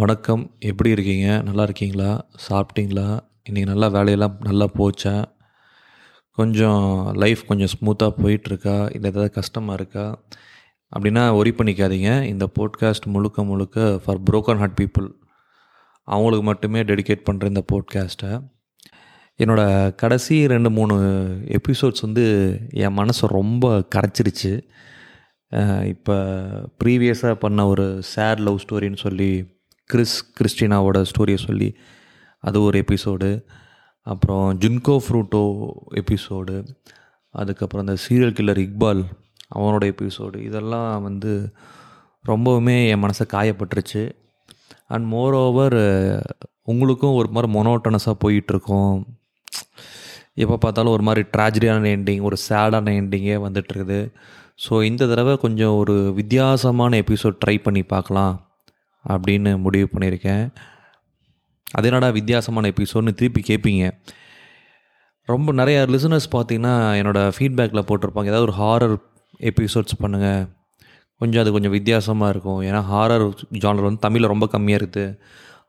வணக்கம். எப்படி இருக்கீங்க? நல்லா இருக்கீங்களா? சாப்பிட்டீங்களா? இன்றைக்கி நல்லா வேலையெல்லாம் நல்லா போச்சா? கொஞ்சம் லைஃப் கொஞ்சம் ஸ்மூத்தாக போயிட்டுருக்கா? இல்லை ஏதாவது கஷ்டமாக இருக்கா? அப்படின்னா ஒரி பண்ணிக்காதீங்க. இந்த போட்காஸ்ட் முழுக்க முழுக்க ஃபார் புரோக்கன் ஹார்ட் பீப்புள் அவங்களுக்கு மட்டுமே டெடிகேட் பண்ணுற இந்த போட்காஸ்ட்டை என்னோடய கடைசி ரெண்டு மூணு எபிசோட்ஸ் வந்து என் மனசை ரொம்ப கரைச்சிருச்சு. இப்போ ப்ரீவியஸாக பண்ண ஒரு சேட் லவ் ஸ்டோரின்னு சொல்லி கிறிஸ் கிறிஸ்டினாவோட ஸ்டோரியை சொல்லி அது ஒரு எபிசோடு. அப்புறம் ஜுன்கோ ஃப்ரூட்டோ எபிசோடு. அதுக்கப்புறம் இந்த சீரியல் கில்லர் இக்பால் அவனோட எபிசோடு. இதெல்லாம் வந்து ரொம்பவுமே என் மனசை காயப்பட்டுருச்சு. அண்ட் மோர் ஓவர் உங்களுக்கும் ஒரு மாதிரி மொனோட்டனஸாக போயிட்டுருக்கோம். எப்போ பார்த்தாலும் ஒரு மாதிரி ட்ராஜடியான எண்டிங் ஒரு சேடான எண்டிங்கே வந்துட்டுருக்குது. ஸோ இந்த தடவை கொஞ்சம் ஒரு வித்தியாசமான எபிசோட் ட்ரை பண்ணி பார்க்கலாம். அப்படின்னு முடிவு பண்ணியிருக்கேன். அது என்னடா வித்தியாசமான எபிசோட்னு திருப்பி கேட்பீங்க ரொம்ப நிறையா லிசனர்ஸ் பார்த்தீங்கன்னா என்னோடய ஃபீட்பேக்கில் போட்டிருப்பாங்க. ஏதாவது ஒரு ஹாரர் எபிசோட்ஸ் பண்ணுங்கள் கொஞ்சம் அது கொஞ்சம் வித்தியாசமாக இருக்கும். ஏன்னா ஹாரர் ஜானர் வந்து தமிழில் ரொம்ப கம்மியாக இருக்குது.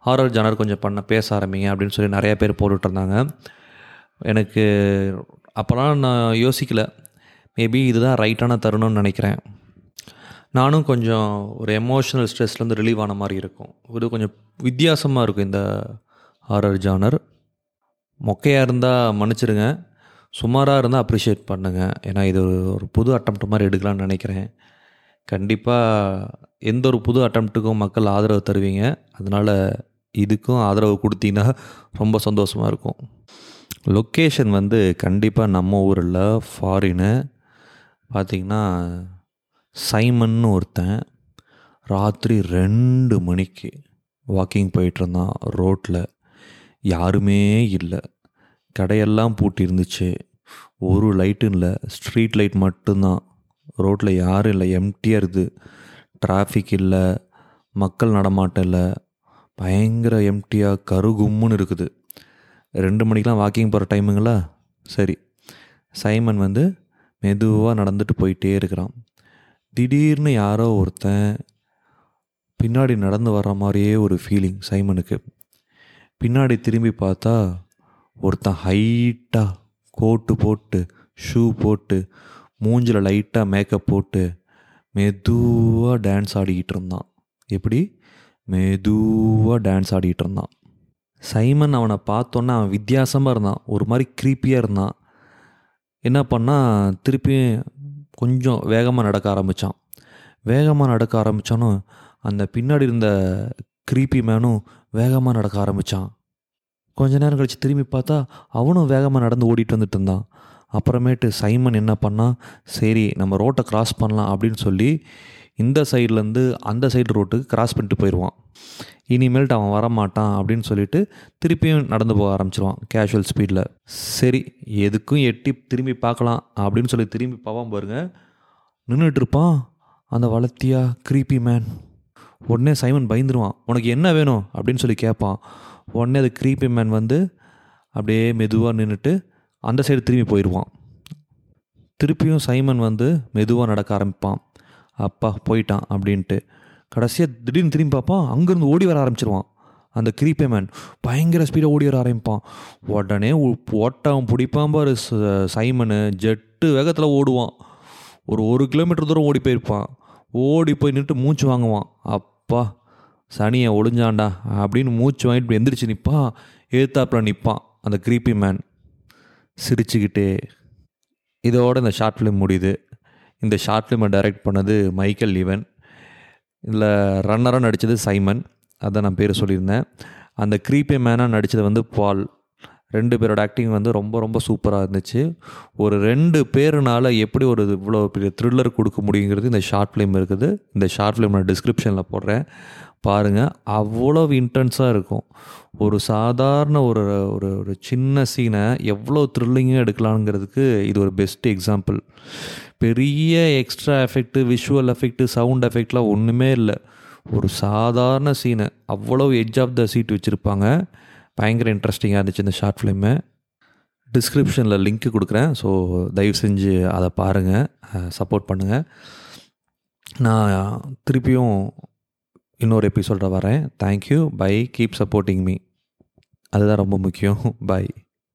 ஹாரர் ஜானர் கொஞ்சம் பண்ண பேச ஆரம்பிங்க அப்படின்னு சொல்லி நிறையா பேர் போட்டுட்டு இருந்தாங்க எனக்கு அப்போலாம் நான் யோசிக்கல. மேபி இதுதான் ரைட்டான தருணம்னு நினைக்கிறேன். நானும் கொஞ்சம் ஒரு எமோஷனல் ஸ்ட்ரெஸ்லேருந்து ரிலீவ் ஆன மாதிரி இருக்கும். இது கொஞ்சம் வித்தியாசமாக இருக்கும் இந்த ஹாரர் ஜானர் மொக்கையாக இருந்தால் மன்னிச்சிடுங்க சுமாராக இருந்தால் அப்ரிஷியேட் பண்ணுங்கள் ஏன்னா இது ஒரு ஒரு புது அட்டம் மாதிரி எடுக்கலாம்னு நினைக்கிறேன். கண்டிப்பாக எந்த ஒரு புது அட்டம்ப்ட்டுக்கும் மக்கள் ஆதரவு தருவீங்க. அதனால் இதுக்கும் ஆதரவு கொடுத்தீங்கன்னா ரொம்ப சந்தோஷமாக இருக்கும். லொக்கேஷன் வந்து கண்டிப்பாக நம்ம ஊரில் ஃபாரினு பார்த்திங்கன்னா சைமன்னு ஒருத்தன் ராத்திரி ரெண்டு மணிக்கு வாக்கிங் போயிட்டுருந்தான் ரோட்டில் யாருமே இல்லை. கடையெல்லாம் பூட்டி இருந்துச்சு ஒரு லைட்டும் இல்லை. ஸ்ட்ரீட் லைட் மட்டும்தான். ரோட்டில் யாரும் இல்லை. எம்டியாக இருக்குது. டிராஃபிக் இல்லை. மக்கள் நடமாட்டம் இல்லை. பயங்கர எம்டியாக கருகும்முன்னு இருக்குது. ரெண்டு மணிக்கெலாம் வாக்கிங் போகிற டைமுங்களா சரி. சைமன் வந்து மெதுவாக நடந்துட்டு போயிட்டே இருக்கிறான். திடீர்னு யாரோ ஒருத்தன் பின்னாடி நடந்து வர்ற மாதிரியே ஒரு ஃபீலிங் சைமனுக்கு. பின்னாடி திரும்பி பார்த்தா ஒருத்தன் ஹைட்டாக கோட்டு போட்டு ஷூ போட்டு மூஞ்சில் லைட்டாக மேக்கப் போட்டு மெதுவாக டான்ஸ் ஆடிக்கிட்டு இருந்தான். எப்படி? மெதுவாக டான்ஸ் ஆடிக்கிட்டு இருந்தான். சைமன் அவனை பார்த்தோன்னே அவன் வித்தியாசமாக இருந்தான். ஒரு மாதிரி க்ரீப்பியாக இருந்தான். என்ன பண்ணால் திருப்பியும் கொஞ்சம் வேகமாக நடக்க ஆரம்பித்தான் வேகமாக நடக்க ஆரம்பித்தானும் அந்த பின்னாடி இருந்த கிரீப்பி மேனும் வேகமாக நடக்க ஆரம்பித்தான் கொஞ்ச நேரம் கழித்து திரும்பி பார்த்தா அவனும் வேகமாக நடந்து ஓடிட்டு வந்துட்டு இருந்தான். அப்புறமேட்டு சைமன் என்ன பண்ணால் சரி நம்ம ரோட்டை கிராஸ் பண்ணலாம் அப்படின்னு சொல்லி இந்த சைட்லேருந்து அந்த சைடு ரோட்டுக்கு கிராஸ் பண்ணிட்டு போயிடுவான் இனிமேல்ட்டு அவன் வரமாட்டான் அப்படின்னு சொல்லிட்டு திருப்பியும் நடந்து போக ஆரம்பிச்சிருவான் கேஷுவல் ஸ்பீடில் சரி எதுக்கும் எட்டி திரும்பி பார்க்கலாம் அப்படின்னு சொல்லி திரும்பி பார்ப்பான் பாருங்க. நின்றுட்டு இருப்பான் அந்த வளர்த்தியா க்ரீப்பி மேன் உடனே சைமன் பயந்துருவான். உனக்கு என்ன வேணும்? அப்படின்னு சொல்லி கேட்பான். உடனே அது க்ரீப்பி மேன் வந்து அப்படியே மெதுவாக நின்றுட்டு அந்த சைடு திரும்பி போயிடுவான். திருப்பியும் சைமன் வந்து மெதுவாக நடக்க ஆரம்பிப்பான். அப்பா போயிட்டான் அப்படின்ட்டு. கடைசியாக திடீர்னு திரும்பி பார்ப்பான் அங்கேருந்து ஓடி வர ஆரம்பிச்சிருவான். அந்த கிரீப்பே மேன் பயங்கர ஸ்பீடாக ஓடி வர ஆரம்பிப்பான். உடனே ஓட்டம் பிடிப்பான் பாரு சைமனு. ஜெட்டு வேகத்தில் ஓடுவான். ஒரு ஒரு கிலோமீட்டர் தூரம் ஓடி போயிருப்பான். ஓடி போய் நின்று மூச்சு வாங்குவான். அப்பா சனியை ஒளிஞ்சாண்டா அப்படின்னு மூச்சு வாங்கிட்டு எந்திரிச்சு நிற்பான் ஏத்தாப்பில் நிற்பான் அந்த கிரீப்பி மேன் சிரிச்சுக்கிட்டே இதோட இந்த ஷார்ட் ஃபிலிம் முடியுது. இந்த ஷார்ட் ஃபிலிமை டைரக்ட் பண்ணது மைக்கேல் ஈவன். இதில் ரன்னராக நடித்தது சைமன். அதான் நான் பேர் சொல்லியிருந்தேன். அந்த க்ரீப்பே மேனாக நடித்தது வந்து பால். ரெண்டு பேரோட ஆக்டிங் வந்து ரொம்ப ரொம்ப சூப்பராக இருந்துச்சு. ஒரு ரெண்டு பேருனால எப்படி ஒரு இவ்வளோ பெரிய த்ரில்லர் கொடுக்க முடியுங்கிறது இந்த ஷார்ட் ஃபிலிம் இருக்குது. இந்த ஷார்ட் ஃபிலிம் நான் டிஸ்கிரிப்ஷனில் போடுறேன். பாருங்கள் அவ்வளவு இன்டென்ஸாக இருக்கும். ஒரு சாதாரண ஒரு ஒரு ஒரு சின்ன சீனை எவ்வளோ த்ரில்லிங்காக எடுக்கலாங்கிறதுக்கு இது ஒரு பெஸ்ட் எக்ஸாம்பிள் பெரிய extra effect visual effect sound எஃபெக்ட்லாம் ஒன்றுமே இல்லை. ஒரு சாதாரண சீனை அவ்வளோ எட்ஜ் ஆஃப் த சீட் வச்சுருப்பாங்க. பயங்கர இன்ட்ரெஸ்டிங்காக இருந்துச்சு இந்த ஷார்ட் ஃபிலிமு டிஸ்கிரிப்ஷனில் லிங்க்கு கொடுக்குறேன். ஸோ தயவு செஞ்சு அதை பாருங்கள் சப்போர்ட் பண்ணுங்கள் நான் திருப்பியும் இன்னொரு எபிசோடில் வரேன். Thank you bye keep supporting me அதுதான் ரொம்ப முக்கியம். பை